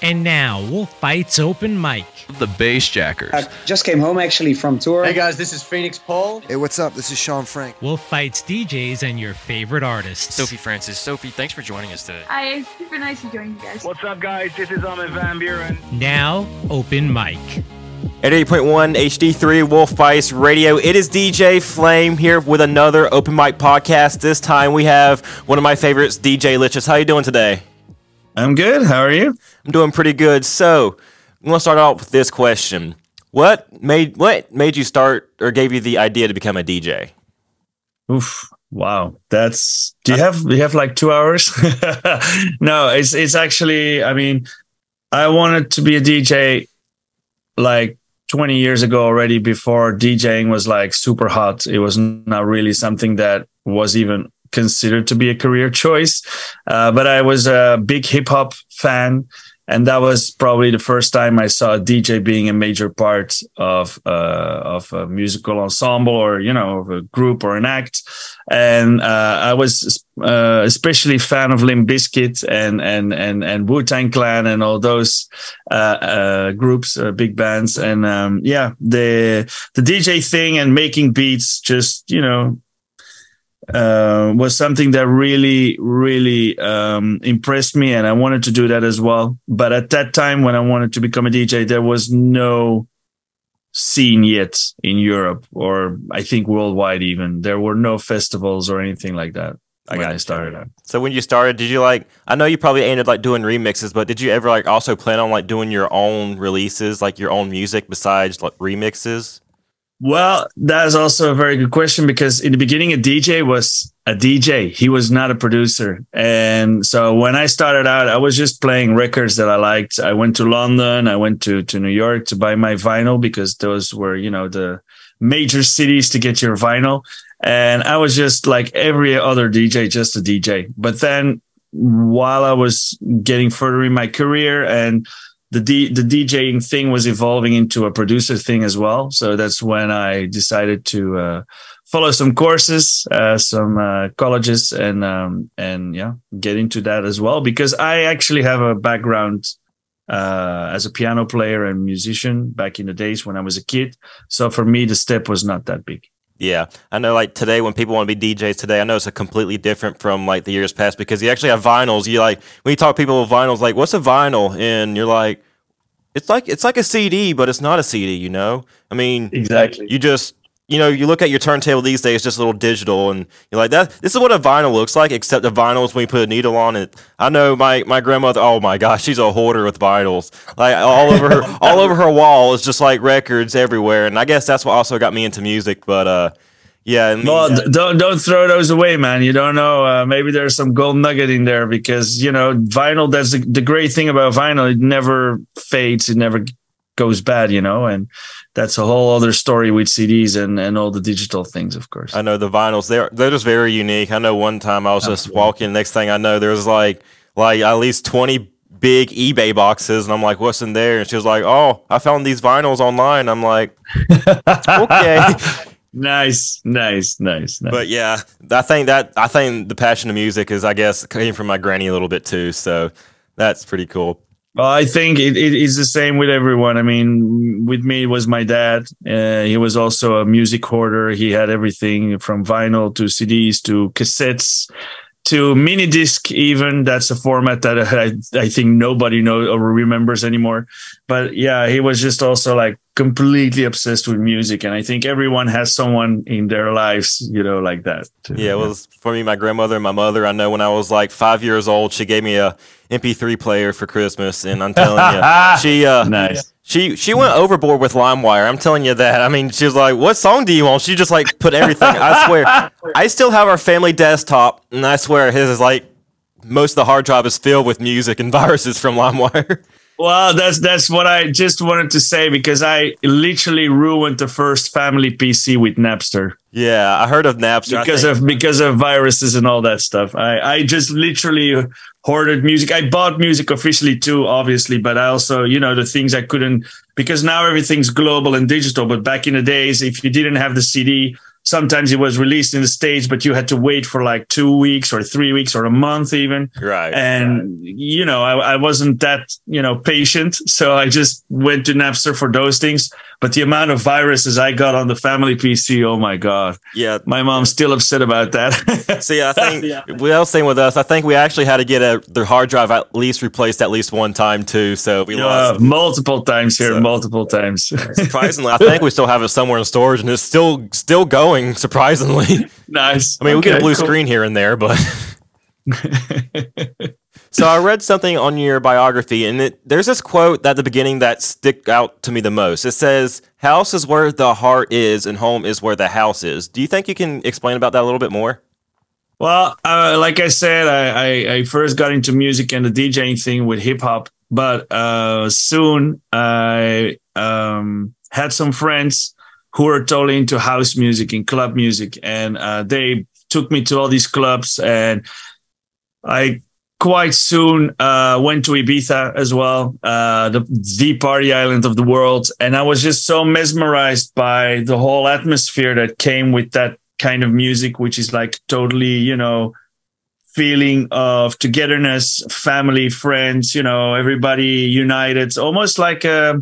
And now, WolfBytes Open Mic. The Bassjackers. I just came home actually from tour. Hey guys, this is Phoenix Paul. Hey, what's up? This is Sean Frank. WolfBytes DJs and your favorite artists. Sophie Francis. Sophie, thanks for joining us today. Hi, super nice to join you guys. What's up, guys? This is Armin van Buuren. Now, Open Mic. At 8.1 HD3 WolfBytes Radio, it is DJ Flame here with another Open Mic podcast. This time we have one of my favorites, DJ Licious. How are you doing today? I'm good. How are you? I'm doing pretty good. So, I'm gonna start off with this question: What made what made you start or gave you the idea to become a DJ? Oof! Wow, that's. Do you have do you have like two hours? no, it's it's actually. I mean, I wanted to be a DJ like 20 years ago already. Before DJing was like super hot, it was not really something that was even considered to be a career choice. Uh, but I was a big hip hop fan. And that was probably the first time I saw a DJ being a major part of uh, of a musical ensemble or you know of a group or an act. And uh, I was uh, especially fan of Limp Bizkit and and and and Wu Tang Clan and all those uh, uh, groups, uh, big bands. And um, yeah, the the DJ thing and making beats just you know uh, was something that really, really um, impressed me, and I wanted to do that as well. But at that time, when I wanted to become a DJ, there was no scene yet in Europe, or I think worldwide. Even there were no festivals or anything like that. I got I started out. So when you started, did you like? I know you probably ended like doing remixes, but did you ever like also plan on like doing your own releases, like your own music besides like remixes? Well, that is also a very good question because in the beginning, a DJ was a DJ. He was not a producer. And so when I started out, I was just playing records that I liked. I went to London, I went to, to New York to buy my vinyl because those were, you know, the major cities to get your vinyl. And I was just like every other DJ, just a DJ. But then while I was getting further in my career and the D, the DJing thing was evolving into a producer thing as well. So that's when I decided to uh, follow some courses, uh, some uh, colleges, and um, and yeah, get into that as well because I actually have a background uh, as a piano player and musician back in the days when I was a kid. So for me, the step was not that big. Yeah, I know. Like today, when people want to be DJs today, I know it's a completely different from like the years past because you actually have vinyls. You like when you talk to people with vinyls, like what's a vinyl, and you're like, it's like it's like a CD, but it's not a CD. You know, I mean, Exactly. you just you know you look at your turntable these days, just a little digital, and you're like that. This is what a vinyl looks like, except the vinyl is when you put a needle on it. I know my my grandmother. Oh my gosh, she's a hoarder with vinyls. Like all over her all over her wall is just like records everywhere, and I guess that's what also got me into music. But uh, yeah, and Well, d- don't don't throw those away, man. You don't know. Uh, maybe there's some gold nugget in there because you know vinyl. That's the, the great thing about vinyl. It never fades. It never goes bad. You know, and that's a whole other story with CDs and and all the digital things, of course. I know the vinyls they're they're just very unique. I know one time I was just walking. Next thing I know, there was like like at least twenty big eBay boxes, and I'm like, "What's in there?" And she was like, "Oh, I found these vinyls online." I'm like, "Okay." nice, nice, nice, nice. but yeah, I think that I think the passion of music is, I guess, came from my granny a little bit too. So that's pretty cool. I think it, it is the same with everyone. I mean, with me, it was my dad. Uh, he was also a music hoarder. He had everything from vinyl to CDs to cassettes to mini disc. Even that's a format that I, I think nobody knows or remembers anymore. But yeah, he was just also like completely obsessed with music, and I think everyone has someone in their lives, you know, like that. Yeah, it was for me, my grandmother and my mother. I know when I was like five years old, she gave me a MP3 player for Christmas, and I'm telling you, she uh, nice. She she went overboard with LimeWire. I'm telling you that. I mean, she was like, "What song do you want?" She just like put everything. I swear, I still have our family desktop, and I swear his is like most of the hard drive is filled with music and viruses from LimeWire. Well, that's that's what I just wanted to say because I literally ruined the first family PC with Napster yeah, I heard of Napster because of because of viruses and all that stuff. I I just literally hoarded music. I bought music officially too, obviously, but I also you know the things I couldn't because now everything's global and digital. But back in the days, if you didn't have the CD, sometimes it was released in the States, but you had to wait for like two weeks or three weeks or a month even. Right. And, you know, I, I wasn't that, you know, patient. So I just went to Napster for those things. But the amount of viruses I got on the family PC, oh my God. Yeah. My mom's still upset about that. See, I think Yeah. well, same with us. I think we actually had to get a the hard drive at least replaced at least one time too. So we Yeah, lost. multiple times here, So- multiple times. Surprisingly, I think we still have it somewhere in storage, and it's still still going. Surprisingly, nice. I mean, we get a blue cool. screen here and there, but. so I read something on your biography, and it, there's this quote at the beginning that stick out to me the most. It says, "House is where the heart is, and home is where the house is." Do you think you can explain about that a little bit more? Well, uh, like I said, I, I, I first got into music and the DJing thing with hip hop, but uh, soon I um, had some friends who are totally into house music and club music, and uh, they took me to all these clubs, and I quite soon uh, went to Ibiza as well, uh, the the party island of the world, and I was just so mesmerized by the whole atmosphere that came with that kind of music, which is like totally, you know, feeling of togetherness, family, friends, you know, everybody united. Almost like a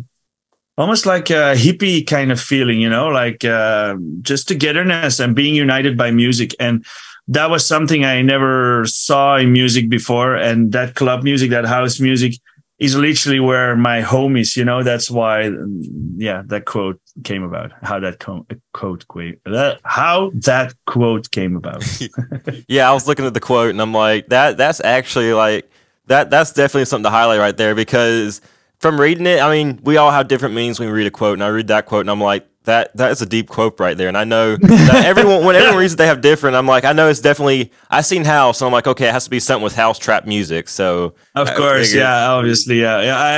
almost like a hippie kind of feeling, you know, like uh, just togetherness and being united by music. And that was something I never saw in music before. And that club music, that house music is literally where my home is, you know, that's why, yeah, that quote came about, how that quote, how that quote came about. Yeah, I was looking at the quote and I'm like, that that's actually like that that's definitely something to highlight right there because from reading it, I mean, we all have different meanings when we read a quote, and I read that quote and I'm like, that that is a deep quote right there. And I know that everyone when everyone reads it, they have different. I'm like, I know it's definitely I seen house, and I'm like, okay, it has to be something with house trap music. So Of I course, figured- yeah, obviously, yeah, yeah. I,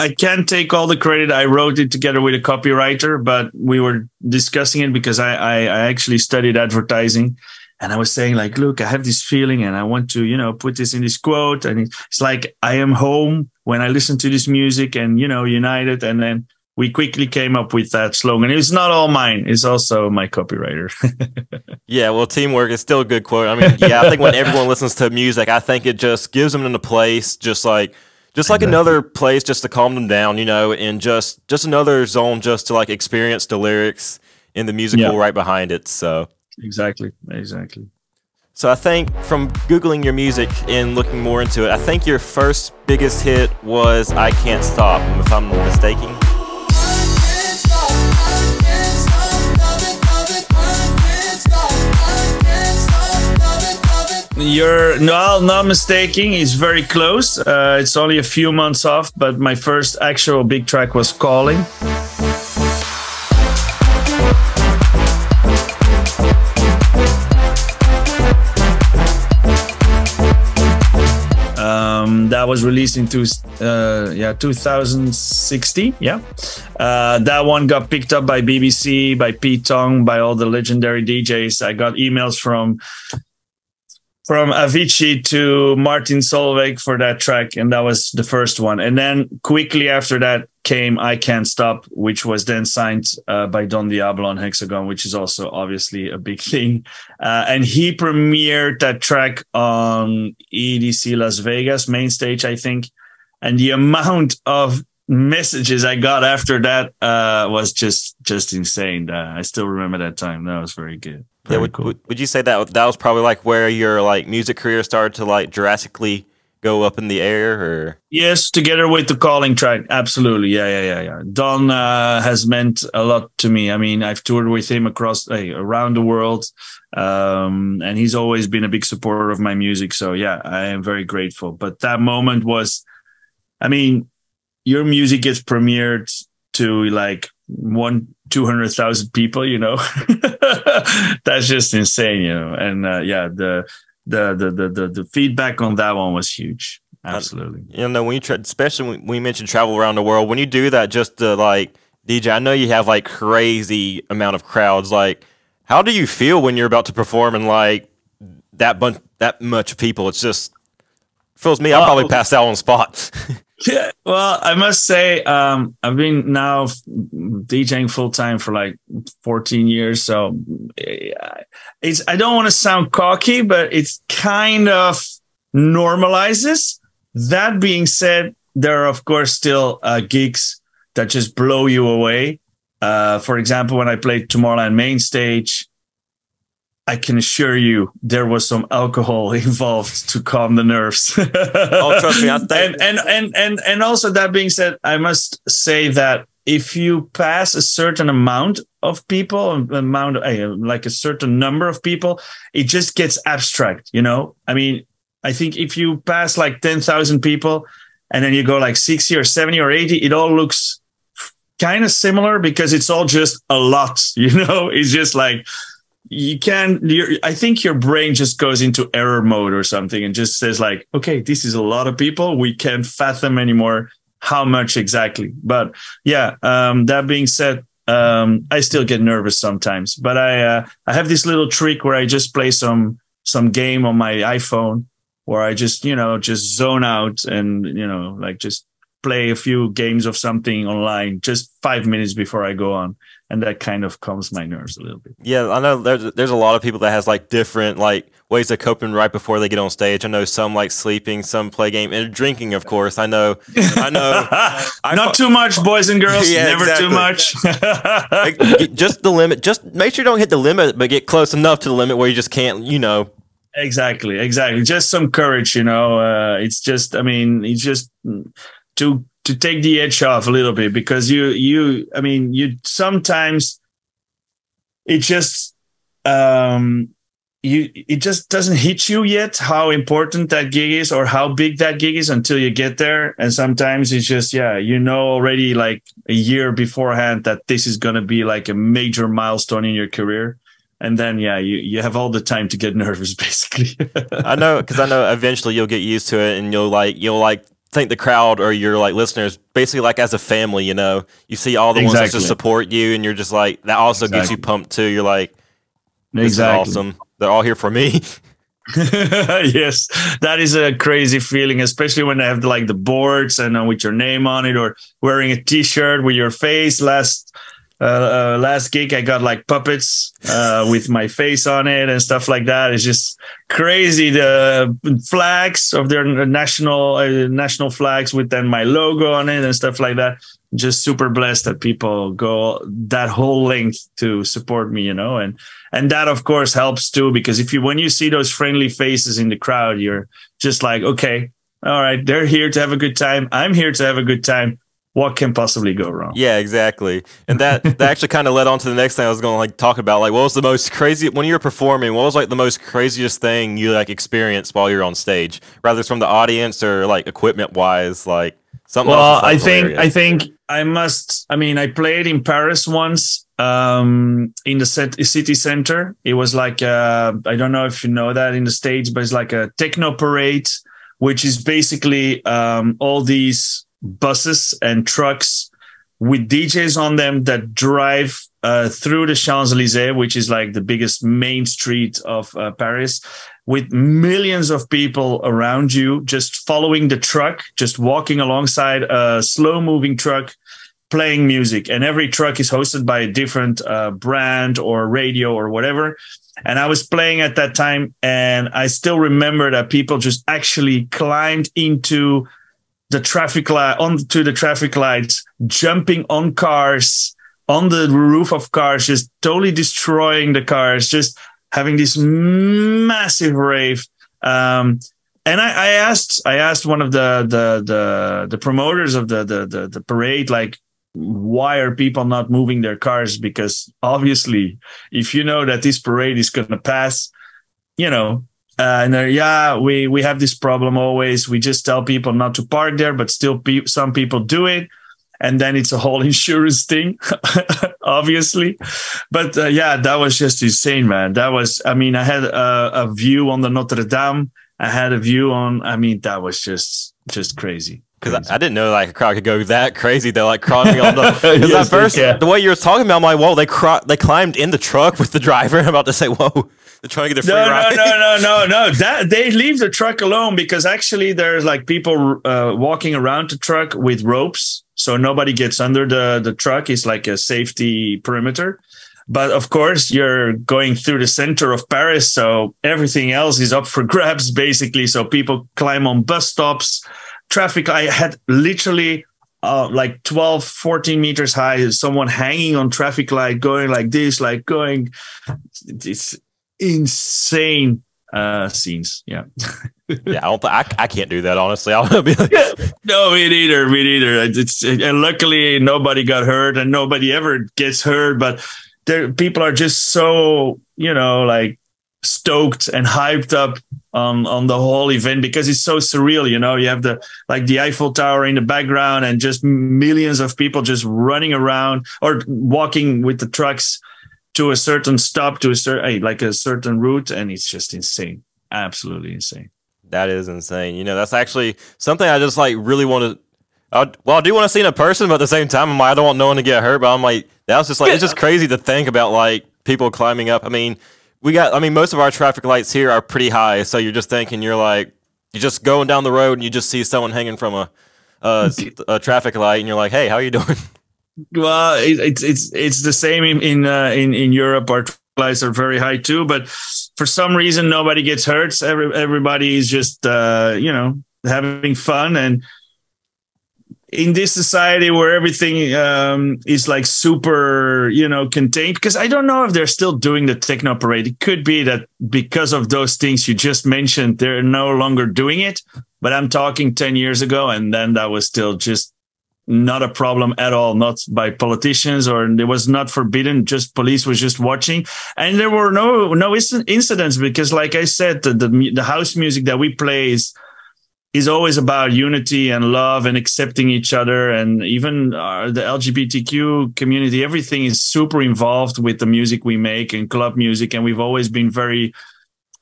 I, I can't take all the credit. I wrote it together with a copywriter, but we were discussing it because I, I, I actually studied advertising, and I was saying like, look, I have this feeling, and I want to, you know, put this in this quote, and it's like I am home when I listen to this music, and you know, united, and then we quickly came up with that slogan. It's not all mine; it's also my copywriter. Yeah, well, teamwork is still a good quote. I mean, yeah, I think when everyone listens to music, I think it just gives them in a place, just like, just like another place, just to calm them down, you know, and just, just another zone, just to like experience the lyrics and the musical Yeah. right behind it. So, exactly, exactly. so I think from googling your music and looking more into it, I think your first biggest hit was "I Can't Stop," if I'm not mistaken. You're no, not mistaking. It's very close. Uh, it's only a few months off, but my first actual big track was "Calling." That was released in two, uh, yeah 2016. Yeah, uh, that one got picked up by BBC, by Pete Tong, by all the legendary DJs. I got emails from from Avicii to Martin Solveig for that track, and that was the first one. And then quickly after that came "I Can't Stop," which was then signed uh, by Don Diablo on Hexagon, which is also obviously a big thing. Uh, and he premiered that track on EDC Las Vegas main stage, I think. And the amount of messages I got after that uh, was just just insane. Uh, I still remember that time. That was very good. Yeah, would, cool. would, would you say that that was probably like where your like music career started to like drastically go up in the air, or Yes, together with the calling track, absolutely. Yeah, yeah, yeah, yeah. Don uh, has meant a lot to me. I mean, I've toured with him across hey, around the world, um, and he's always been a big supporter of my music. So yeah, I am very grateful. But that moment was, I mean, your music gets premiered to like one two hundred thousand people. You know, that's just insane. You know, and uh, yeah, the the, the the the the feedback on that one was huge. Absolutely. you know when you tra- especially when we mentioned travel around the world when you do that just to like DJ I know you have like crazy amount of crowds like how do you feel when you're about to perform and like that bunch that much people it's just fills me I'll Oh. Uh, probably pass out on the spot Yeah, well, I must say, um, I've been now DJing full time for like 14 years. So it's, I don't want to sound cocky, but it's kind of normalizes. That being said, there are, of course, still uh, gigs that just blow you away. Uh, for example, when I played Tomorrowland main stage, I can assure you there was some alcohol involved to calm the nerves. oh, trust me. And, and and and and also that being said, I must say that if you pass a certain amount of people, amount of, like a certain number of people, it just gets abstract. You know, I mean, I think if you pass like ten thousand people, and then you go like sixty or seventy or eighty, it all looks kind of similar because it's all just a lot. You know, it's just like you can i think your brain just goes into error mode or something and just says like okay this is a lot of people. We can't fathom anymore how much exactly. But yeah um, that being said um, i still get nervous sometimes. But i uh, i have this little trick where i just play some some game on my iphone where i just you know just zone out and you know like just play a few games of something online just five minutes before i go on and that kind of calms my nerves a little bit. Yeah, I know there's there's a lot of people that has like different like ways of coping right before they get on stage. I know some like sleeping, some play game, and drinking, of course. I know, I know. I Not too much, boys and girls. yeah, Never exactly. too much. like, just the limit. Just make sure you don't hit the limit, but get close enough to the limit where you just can't, you know. Exactly, exactly. Just some courage, you know. Uh, it's just, I mean, it's just to to take the edge off a little bit because you you I mean you sometimes it just um you it just doesn't hit you yet how important that gig is or how big that gig is until you get there. And sometimes it's just yeah you know already like a year beforehand that this is going to be like a major milestone in your career. And then yeah you, you have all the time to get nervous basically. I know because i know eventually you'll get used to it and you'll like you'll like think the crowd or your like listeners basically like as a family, you know, you see all the exactly. ones that just support you, and you're just like that also exactly. gets you pumped too. You're like, this exactly. is awesome. They're all here for me. yes, that is a crazy feeling, especially when they have like the boards and uh, with your name on it, or wearing a T-shirt with your face. Last uh, uh, last gig, I got like puppets uh, with my face on it and stuff like that. It's just crazy. The flags of their national uh, national flags with then my logo on it and stuff like that. Just super blessed that people go that whole length to support me, you know, and and that of course helps too because if you when you see those friendly faces in the crowd, you're just like, okay, all right, they're here to have a good time. I'm here to have a good time what can possibly go wrong? Yeah, exactly. And that that actually kind of led on to the next thing I was going to like talk about. Like, what was the most crazy when you were performing? What was like the most craziest thing you like experienced while you're on stage, whether it's from the audience or like equipment wise, like something. Well, I think. I think I must. I mean, I played in Paris once um in the set, city center. It was like uh, I don't know if you know that in the states, but it's like a techno parade, which is basically um all these buses and trucks with DJs on them that drive uh, through the Champs Elysees, which is like the biggest main street of uh, Paris, with millions of people around you, just following the truck, just walking alongside a slow moving truck, playing music. And every truck is hosted by a different uh, brand or radio or whatever. And I was playing at that time, and I still remember that people just actually climbed into the traffic light onto the traffic lights, jumping on cars, on the roof of cars, just totally destroying the cars, just having this massive rave. Um, and I, I, asked, I asked one of the the the, the promoters of the, the the the parade, like, why are people not moving their cars? Because obviously, if you know that this parade is going to pass, you know, uh, and they're, yeah, we, we have this problem always. We just tell people not to park there, but still pe- some people do it. And then it's a whole insurance thing, obviously. But uh, yeah, that was just insane, man. That was, I mean, I had a, a view on the Notre Dame. I had a view on, I mean, that was just, just crazy because I, I, didn't know like a crowd could go that crazy. They're like crawling on the. Because yes, at first, the way you were talking about, I'm like, whoa, they cro- they climbed in the truck with the driver. I'm about to say, whoa, they're trying to get their free no, ride. No, no, no, no, no. That they leave the truck alone because actually there's like people uh, walking around the truck with ropes, so nobody gets under the the truck. It's like a safety perimeter. But of course, you're going through the center of Paris, so everything else is up for grabs, basically. So people climb on bus stops traffic I had literally uh, like 12 14 meters high someone hanging on traffic light going like this like going it's insane uh scenes yeah. Yeah i don't I, I can't do that honestly i'll be like no me neither me neither it's and luckily nobody got hurt and nobody ever gets hurt but there people are just so you know like stoked and hyped up on on the whole event because it's so surreal you know you have the like the eiffel tower in the background and just millions of people just running around or walking with the trucks to a certain stop to a certain like a certain route and it's just insane absolutely insane that is insane you know that's actually something i just like really want to I, well, I do want to see in a person, but at the same time, I'm like, I don't want no one to get hurt. But I'm like, that was just like, it's just crazy to think about like people climbing up. I mean, we got. I mean, most of our traffic lights here are pretty high, so you're just thinking you're like you're just going down the road and you just see someone hanging from a a, a traffic light, and you're like, hey, how are you doing? Well, it, it's it's it's the same in in uh, in, in Europe. Our lights are very high too, but for some reason nobody gets hurt. Every everybody is just uh, you know having fun and in this society where everything um, is like super, you know, contained. Because I don't know if they're still doing the techno parade. It could be that because of those things you just mentioned, they're no longer doing it. But I'm talking 10 years ago, and then that was still just not a problem at all, not by politicians or it was not forbidden. Just police was just watching, and there were no no incidents because, like I said, the the, the house music that we play is is always about unity and love and accepting each other. And even uh, the lgbtq community everything is super involved with the music we make and club music. And we've always been very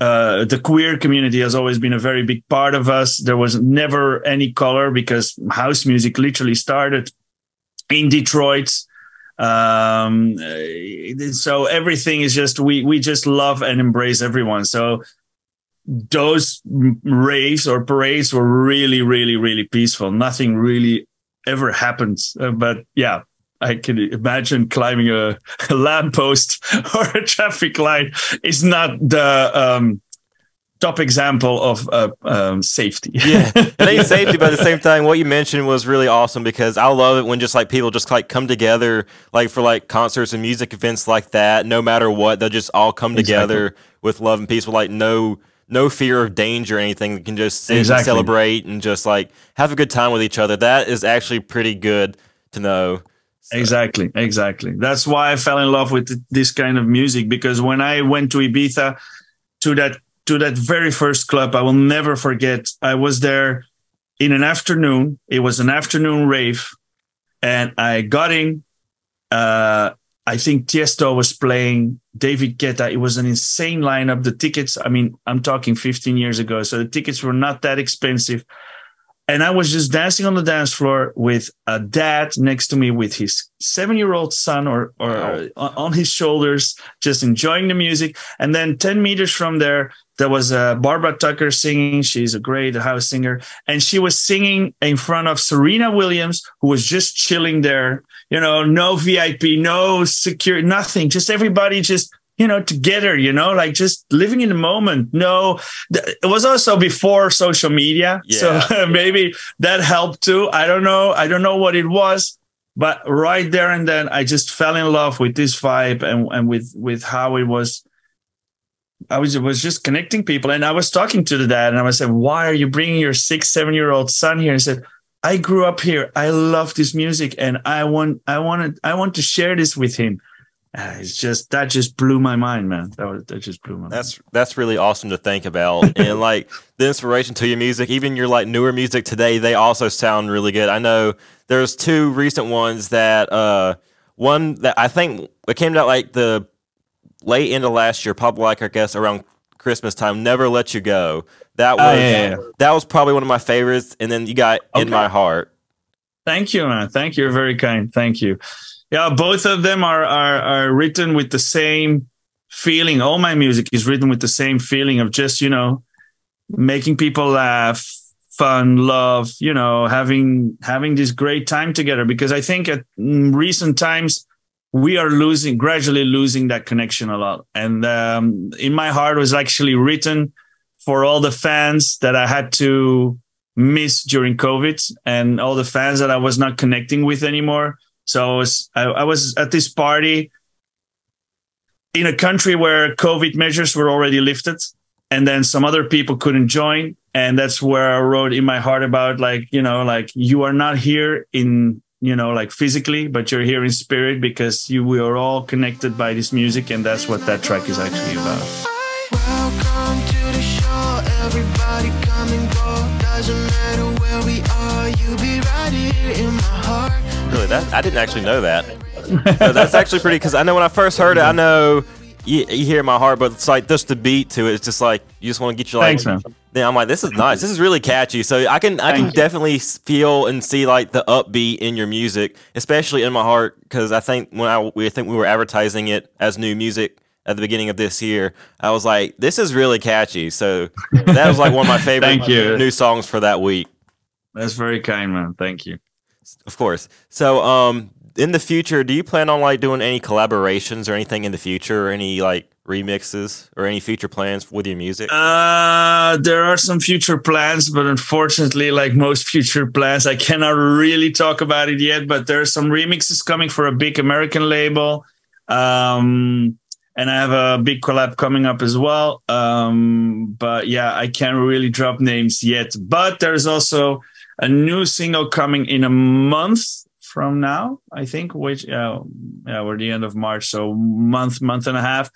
uh, the queer community has always been a very big part of us. There was never any color because house music literally started in detroit. Um, so everything is just we we just love and embrace everyone. So those raves or parades were really, really, really peaceful. Nothing really ever happens. Uh, but yeah, I can imagine climbing a, a lamppost or a traffic light is not the um, top example of uh, um, safety. yeah, it ain't safety, but at the same time, what you mentioned was really awesome because I love it when just like people just like come together, like for like concerts and music events like that. No matter what, they'll just all come exactly. together with love and peace, with like no no fear of danger or anything. They can just exactly. and celebrate and just like have a good time with each other. That is actually pretty good to know. So. Exactly, exactly. That's why I fell in love with this kind of music because when I went to Ibiza to that to that very first club, I will never forget. I was there in an afternoon. It was an afternoon rave, and I got in. Uh, I think Tiesto was playing David Guetta. It was an insane lineup. The tickets, I mean, I'm talking 15 years ago. So the tickets were not that expensive. And I was just dancing on the dance floor with a dad next to me with his seven year old son or, or on his shoulders, just enjoying the music. And then 10 meters from there, there was uh, Barbara Tucker singing. She's a great house singer. And she was singing in front of Serena Williams, who was just chilling there you know, no VIP, no security, nothing. Just everybody just, you know, together, you know, like just living in the moment. No, it was also before social media. Yeah. So maybe that helped too. I don't know. I don't know what it was. But right there and then I just fell in love with this vibe and, and with with how it was I was was just connecting people, and I was talking to the dad, and I was saying, "Why are you bringing your six, seven year old son here?" And said, I grew up here. I love this music, and I want, I wanted, I want to share this with him. Uh, it's just that just blew my mind, man. That was, that just blew my that's, mind. That's really awesome to think about, and like the inspiration to your music, even your like newer music today, they also sound really good. I know there's two recent ones that, uh, one that I think it came out like the late end of last year, probably like I guess around Christmas time. Never let you go. That was Oh, yeah, yeah. that was probably one of my favorites. And then you got in my heart. Thank you, man. Thank you. You're very kind. Thank you. Yeah, both of them are are are written with the same feeling. All my music is written with the same feeling of just you know making people laugh, fun, love. You know, having having this great time together. Because I think at mm, recent times we are losing gradually losing that connection a lot. And um, in my heart was actually written for all the fans that I had to miss during COVID and all the fans that I was not connecting with anymore. So I was I, I was at this party in a country where COVID measures were already lifted, and then some other people couldn't join, and that's where I wrote in my heart about like you know like you are not here in you know like physically, but you're here in spirit because you we are all connected by this music, and that's what that track is actually about. Welcome to the show. Everybody come go. Doesn't matter where we are. You be right here in my heart. Really, that I didn't actually know that. So that's actually pretty because I know when I first heard it, I know you, you hear my heart, but it's like just the beat to it. It's just like you just want to get you like. Thanks, Then I'm like, this is nice. This is really catchy. So I can I can you. definitely feel and see like the upbeat in your music, especially in my heart, because I think when I we think we were advertising it as new music at the beginning of this year, I was like, this is really catchy. So that was like one of my favorite Thank you. new songs for that week. That's very kind, man. Thank you. Of course. So, um, in the future, do you plan on like doing any collaborations or anything in the future, or any like remixes or any future plans with your music? Uh, there are some future plans, but unfortunately, like most future plans, I cannot really talk about it yet. But there are some remixes coming for a big American label. Um, and I have a big collab coming up as well. Um, but yeah, I can't really drop names yet. But there's also a new single coming in a month from now, I think, which uh, yeah, we're the end of March, so month, month and a half,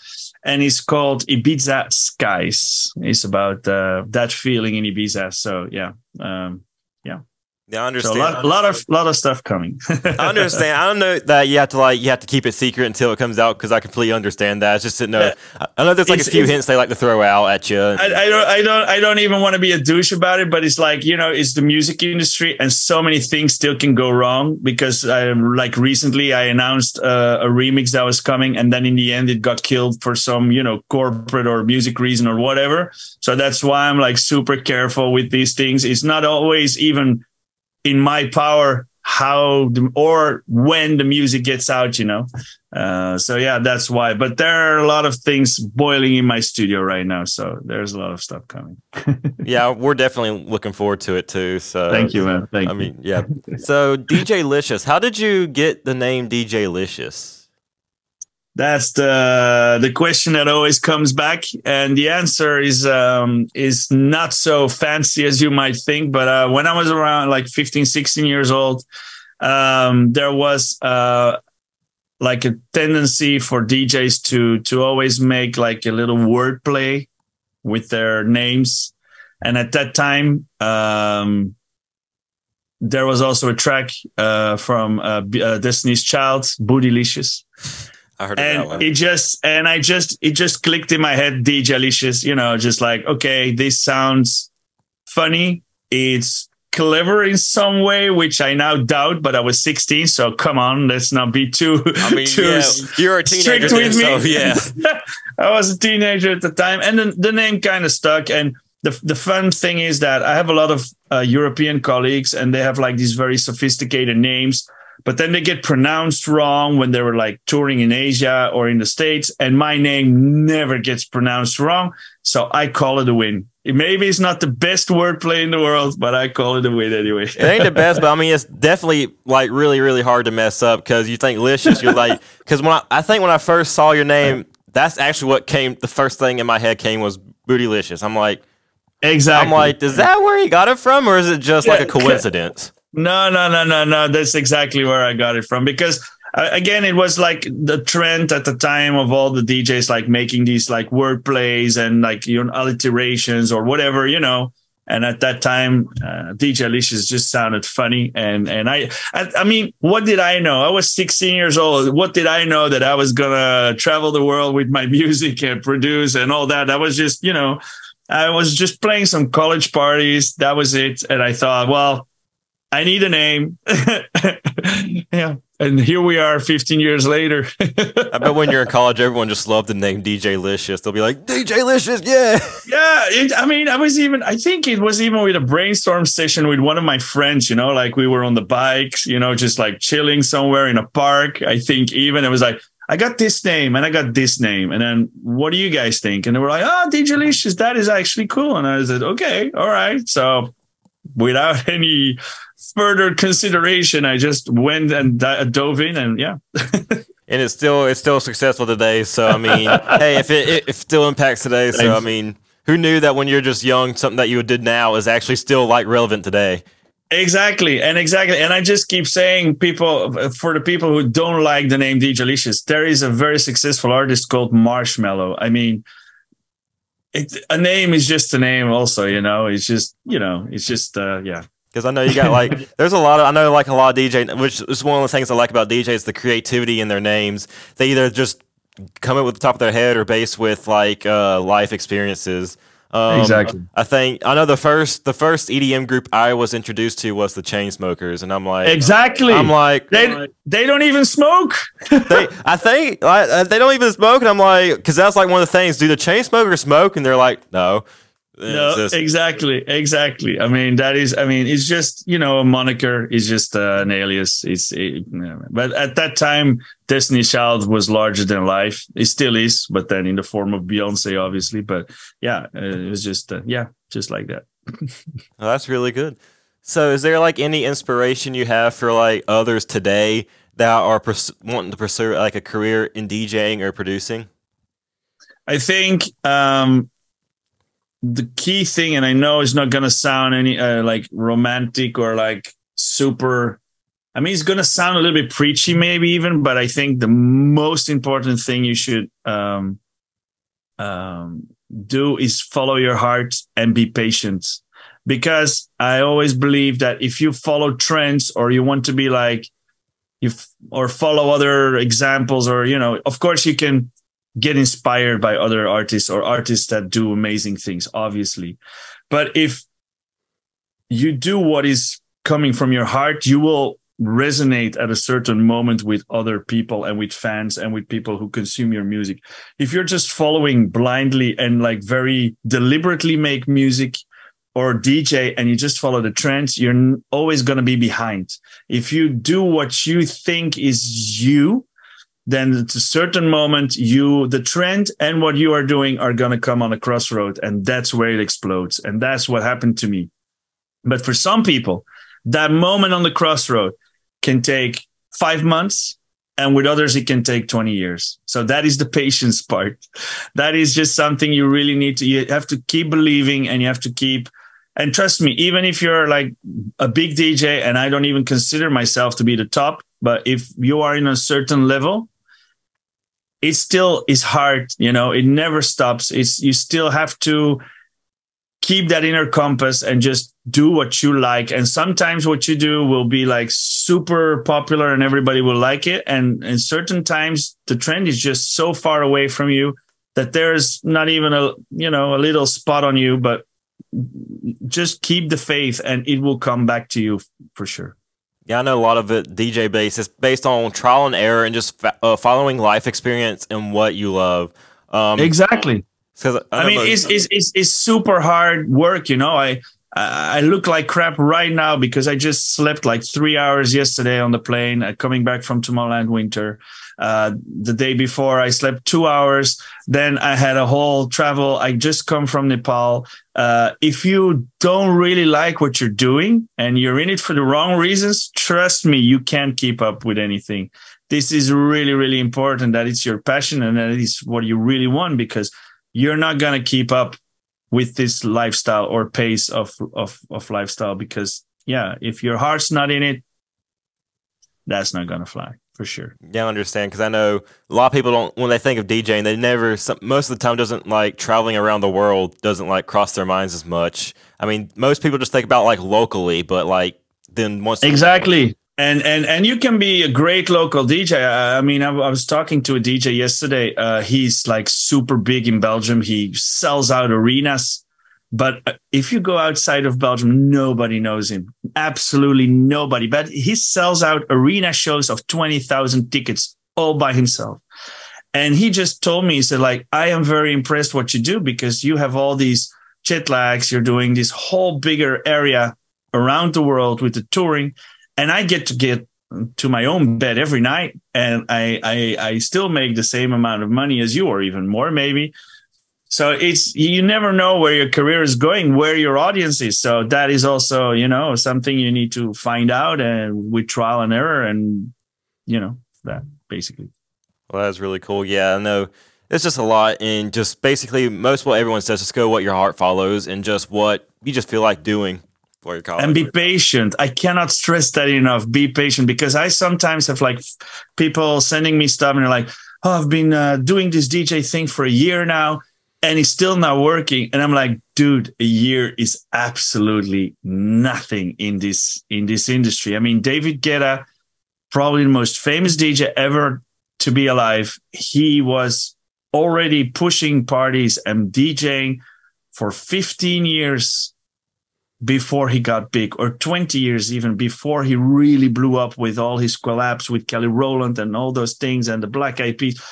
and it's called Ibiza Skies. It's about uh, that feeling in Ibiza. So yeah, um, yeah, I so a understand. lot, lot of lot of stuff coming. I understand. I don't know that you have to like you have to keep it secret until it comes out because I completely understand that. It's just didn't know. Yeah. I- know there's like a few hints they like to throw out at you. I, I don't I don't I don't even want to be a douche about it, but it's like you know it's the music industry, and so many things still can go wrong because I, like recently I announced uh, a remix that was coming, and then in the end it got killed for some you know corporate or music reason or whatever. So that's why I'm like super careful with these things. It's not always even in my power how the, or when the music gets out, you know. Uh, so yeah, that's why. But there are a lot of things boiling in my studio right now, so there's a lot of stuff coming. yeah, we're definitely looking forward to it too. So Thank you, man. Thank you. I you. mean, yeah. So DJ Licious, how did you get the name DJ Licious? That's the the question that always comes back, and the answer is um, is not so fancy as you might think. But uh, when I was around like 15, 16 years old, um, there was uh, like a tendency for DJs to to always make like a little wordplay with their names, and at that time. Um, there was also a track uh, from uh, uh, Destiny's Child, Bootylicious I heard and it just and I just it just clicked in my head, DJ Licious, you know, just like okay, this sounds funny. It's clever in some way, which I now doubt, but I was 16, so come on, let's not be too I mean, too yeah, you're a teenager, then, me. so yeah. I was a teenager at the time, and the, the name kind of stuck. And the the fun thing is that I have a lot of uh, European colleagues, and they have like these very sophisticated names, but then they get pronounced wrong when they were like touring in Asia or in the States, and my name never gets pronounced wrong. So I call it a win. Maybe it's not the best wordplay in the world, but I call it a win anyway. It ain't the best, but I mean, it's definitely like really, really hard to mess up because you think licious. You're like, because when I, I think when I first saw your name, that's actually what came. The first thing in my head came was bootylicious. I'm like, exactly. I'm like, is that where he got it from, or is it just like a coincidence? No, no, no, no, no. That's exactly where I got it from because uh, again, it was like the trend at the time of all the DJs like making these like word plays and like you know alliterations or whatever, you know. And at that time, uh, DJ Licious just sounded funny. And and I, I, I mean, what did I know? I was 16 years old. What did I know that I was gonna travel the world with my music and produce and all that? That was just, you know, I was just playing some college parties. That was it. And I thought, well, I need a name. yeah. And here we are 15 years later. I bet when you're in college, everyone just loved the name DJ Licious. They'll be like, DJ Licious, yeah. yeah. It, I mean, I was even, I think it was even with a brainstorm session with one of my friends, you know, like we were on the bikes, you know, just like chilling somewhere in a park. I think even it was like, I got this name and I got this name. And then what do you guys think? And they were like, ah, oh, DJ Licious, that is actually cool. And I said, okay, all right. So without any further consideration, I just went and dove in and yeah. and it's still it's still successful today. So I mean, hey, if it, it, still impacts today, so I mean, who knew that when you're just young, something that you did now is actually still like relevant today? Exactly, and exactly, and I just keep saying, people for the people who don't like the name DJ Licious, there is a very successful artist called Marshmello. I mean, it, a name is just a name. Also, you know, it's just you know, it's just uh, yeah. Because I know you got like, there's a lot of, I know like a lot of DJ, which is one of the things I like about DJs, the creativity in their names. They either just come up with the top of their head or based with like uh, life experiences. Um, exactly. I think I know the first the first EDM group I was introduced to was the Chainsmokers, and I'm like, exactly. I'm like, they they don't even smoke. they, I think like, uh, they don't even smoke, and I'm like, because that's like one of the things. Do the Chainsmokers smoke? And they're like, no. No, exactly, exactly. I mean, that is. I mean, it's just you know a moniker. It's just uh, an alias. It's. It, but at that time, Destiny Child was larger than life. It still is, but then in the form of Beyonce, obviously. But yeah, uh, it was just uh, yeah, just like that. oh, that's really good. So, is there like any inspiration you have for like others today that are pers- wanting to pursue like a career in DJing or producing? I think um, the key thing, and I know it's not gonna sound any uh, like romantic or like super. I mean, it's gonna sound a little bit preachy, maybe even, but I think the most important thing you should um, um, do is follow your heart and be patient. Because I always believe that if you follow trends or you want to be like you f- or follow other examples, or you know, of course you can get inspired by other artists or artists that do amazing things, obviously. But if you do what is coming from your heart, you will resonate at a certain moment with other people and with fans and with people who consume your music. If you're just following blindly and like very deliberately make music or DJ and you just follow the trends, you're always going to be behind. If you do what you think is you, then at a certain moment you the trend and what you are doing are going to come on a crossroad and that's where it explodes and that's what happened to me. But for some people that moment on the crossroad can take five months and with others it can take 20 years. So that is the patience part. That is just something you really need to you have to keep believing and you have to keep and trust me even if you're like a big dj and i don't even consider myself to be the top but if you are in a certain level it still is hard you know it never stops. It's you still have to keep that inner compass and just do what you like. And sometimes what you do will be like super popular and everybody will like it. And in certain times the trend is just so far away from you that there's not even a you know a little spot on you. But just keep the faith and it will come back to you for sure yeah, I know a lot of it DJ based. It's based on trial and error and just uh, following life experience and what you love. Um, exactly. I, I mean, it's, it's, it's, it's super hard work. You know, I I look like crap right now because I just slept like three hours yesterday on the plane uh, coming back from Tomorrowland Winter. Uh, the day before, I slept two hours. Then I had a whole travel. I just come from Nepal. Uh, if you don't really like what you're doing and you're in it for the wrong reasons, trust me, you can't keep up with anything. This is really, really important that it's your passion and that it's what you really want because you're not going to keep up with this lifestyle or pace of, of, of lifestyle because yeah, if your heart's not in it, that's not gonna fly for sure. Yeah, I understand because I know a lot of people don't when they think of DJing, they never some, most of the time doesn't like traveling around the world doesn't like cross their minds as much. I mean, most people just think about like locally, but like then once exactly. And and and you can be a great local DJ. I, I mean, I, I, was talking to a DJ yesterday. Uh, he's like super big in Belgium. He sells out arenas. But uh, if you go outside of Belgium, nobody knows him. Absolutely nobody. But he sells out arena shows of 20,000 tickets all by himself. And he just told me, he said, like, I am very impressed what you do because you have all these jet lags. You're doing this whole bigger area around the world with the touring and I get to get to my own bed every night, and I, I I still make the same amount of money as you, or even more, maybe. So it's you never know where your career is going, where your audience is. So that is also you know something you need to find out, and with trial and error, and you know that basically. Well, that's really cool. Yeah, I know it's just a lot, and just basically most what everyone says, just go what your heart follows, and just what you just feel like doing for your And be patient. I cannot stress that enough. Be patient because I sometimes have like people sending me stuff and they're like, "Oh, I've been uh, doing this DJ thing for a year now." And it's still not working. And I'm like, dude, a year is absolutely nothing in this in this industry. I mean, David Guetta, probably the most famous DJ ever to be alive. He was already pushing parties and DJing for 15 years before he got big, or 20 years even before he really blew up with all his collabs with Kelly Rowland and all those things and the Black Eyed Peas.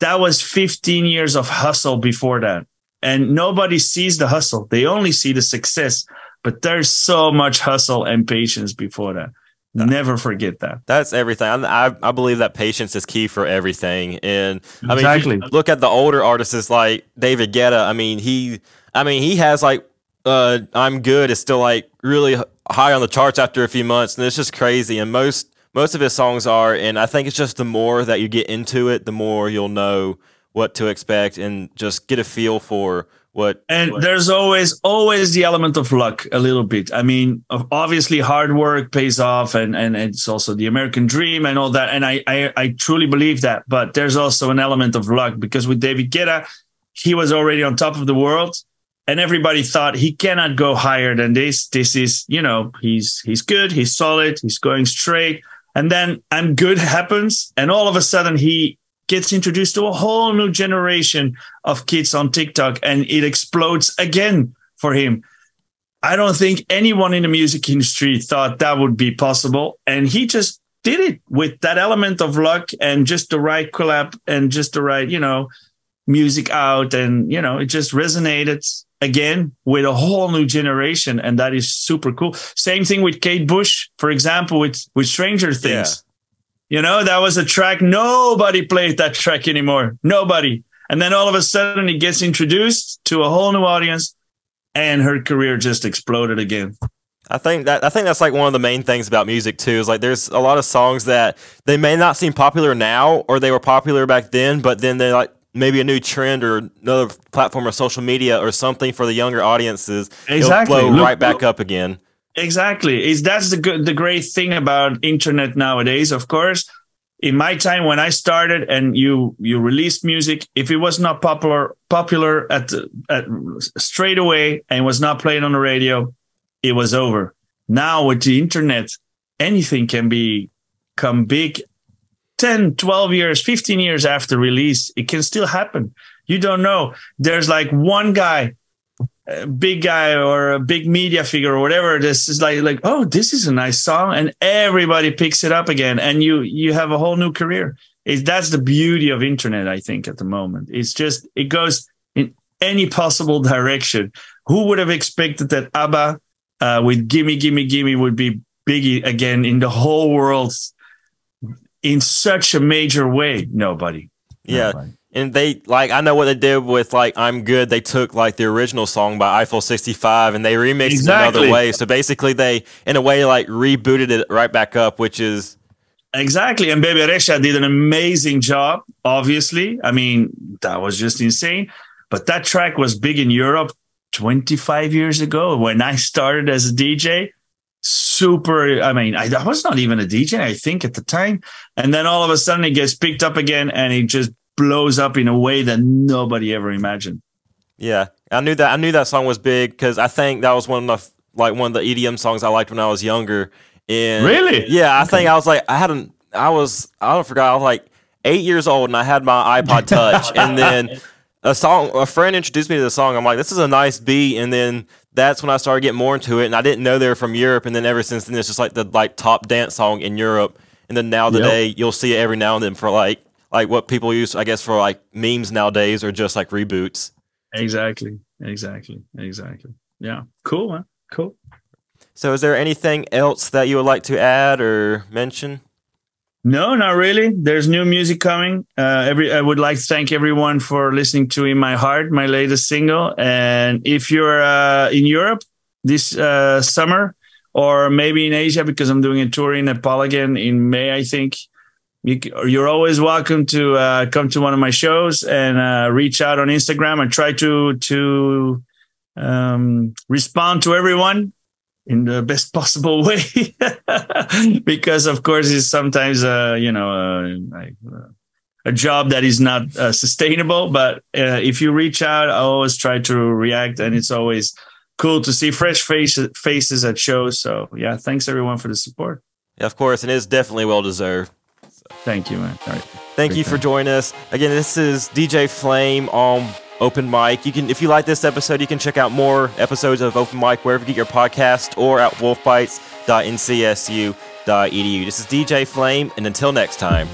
That was 15 years of hustle before that. And nobody sees the hustle. They only see the success, but there's so much hustle and patience before that. Never forget that. That's everything. I, I believe that patience is key for everything. And I mean, look at the older artists like David Guetta. I mean, he, I mean, he has like uh, I'm good is still like really high on the charts after a few months, and it's just crazy. And most most of his songs are, and I think it's just the more that you get into it, the more you'll know what to expect and just get a feel for what. And what, there's always always the element of luck a little bit. I mean, obviously hard work pays off, and and it's also the American dream and all that. And I I, I truly believe that, but there's also an element of luck because with David Guetta, he was already on top of the world and everybody thought he cannot go higher than this. This is, you know, he's he's good, he's solid, he's going straight. And then I'm good happens, and all of a sudden he gets introduced to a whole new generation of kids on TikTok, and it explodes again for him. I don't think anyone in the music industry thought that would be possible, and he just did it with that element of luck and just the right collab and just the right, you know, music out, and you know, it just resonated again with a whole new generation and that is super cool same thing with kate bush for example with with stranger things yeah. you know that was a track nobody played that track anymore nobody and then all of a sudden it gets introduced to a whole new audience and her career just exploded again I think that I think that's like one of the main things about music too. Is like there's a lot of songs that they may not seem popular now, or they were popular back then, but then they like maybe a new trend or another platform or social media or something for the younger audiences, exactly. it'll blow look, right back look, up again. Exactly. Is that's the good, the great thing about internet nowadays. Of course, in my time when I started and you you released music, if it was not popular popular at, at straight away and was not played on the radio, it was over. Now with the internet, anything can become big 10, 12 years, 15 years after release, it can still happen. You don't know. There's like one guy, a big guy or a big media figure or whatever. This is like, like, oh, this is a nice song. And everybody picks it up again. And you, you have a whole new career. It, that's the beauty of internet, I think, at the moment. It's just, it goes in any possible direction. Who would have expected that ABBA uh, with Gimme, Gimme, Gimme would be biggie again in the whole world in such a major way. Nobody. Yeah. Nobody. And they like I know what they did with like I'm good. They took like the original song by Eiffel 65 and they remixed exactly. it another way. So basically they in a way like rebooted it right back up, which is Exactly. And Bebe Rexha did an amazing job, obviously. I mean, that was just insane. But that track was big in Europe 25 years ago when I started as a DJ super. I mean, I, I was not even a DJ, I think, at the time. And then all of a sudden it gets picked up again and it just blows up in a way that nobody ever imagined. Yeah, I knew that. I knew that song was big because I think that was one of the like one of the EDM songs I liked when I was younger. And Really? Yeah, I think I was like I hadn't. I was I don't forgot. I was like eight years old and I had my iPod Touch, and then a song. A friend introduced me to the song. I'm like, this is a nice beat, and then that's when I started getting more into it. And I didn't know they were from Europe, and then ever since then, it's just like the like top dance song in Europe. And then now Yep. today, you'll see it every now and then for like like what people use, I guess, for like memes nowadays or just like reboots. Exactly. Exactly. Exactly. Yeah. Cool, man. Cool. So, is there anything else that you would like to add or mention? No, not really. There's new music coming. Uh, every I would like to thank everyone for listening to "In My Heart," my latest single. And if you're uh, in Europe this uh, summer, or maybe in Asia, because I'm doing a tour in Nepal again in May, I think you, you're always welcome to uh, come to one of my shows and uh, reach out on Instagram. I try to to um, respond to everyone in the best possible way. Because of course it's sometimes uh, you know uh, like, uh, a job that is not uh, sustainable. But uh, if you reach out i always try to react and it's always cool to see fresh faces faces at shows. So yeah thanks everyone for the support. Yeah, of course, and it's definitely well deserved. thank you man. All right. Thank you for joining us. Again, this is DJ Flame on Open Mic. You can, if you like this episode, you can check out more episodes of Open Mic wherever you get your podcast or at wolfbytes.ncsu.edu. This is DJ Flame, and until next time.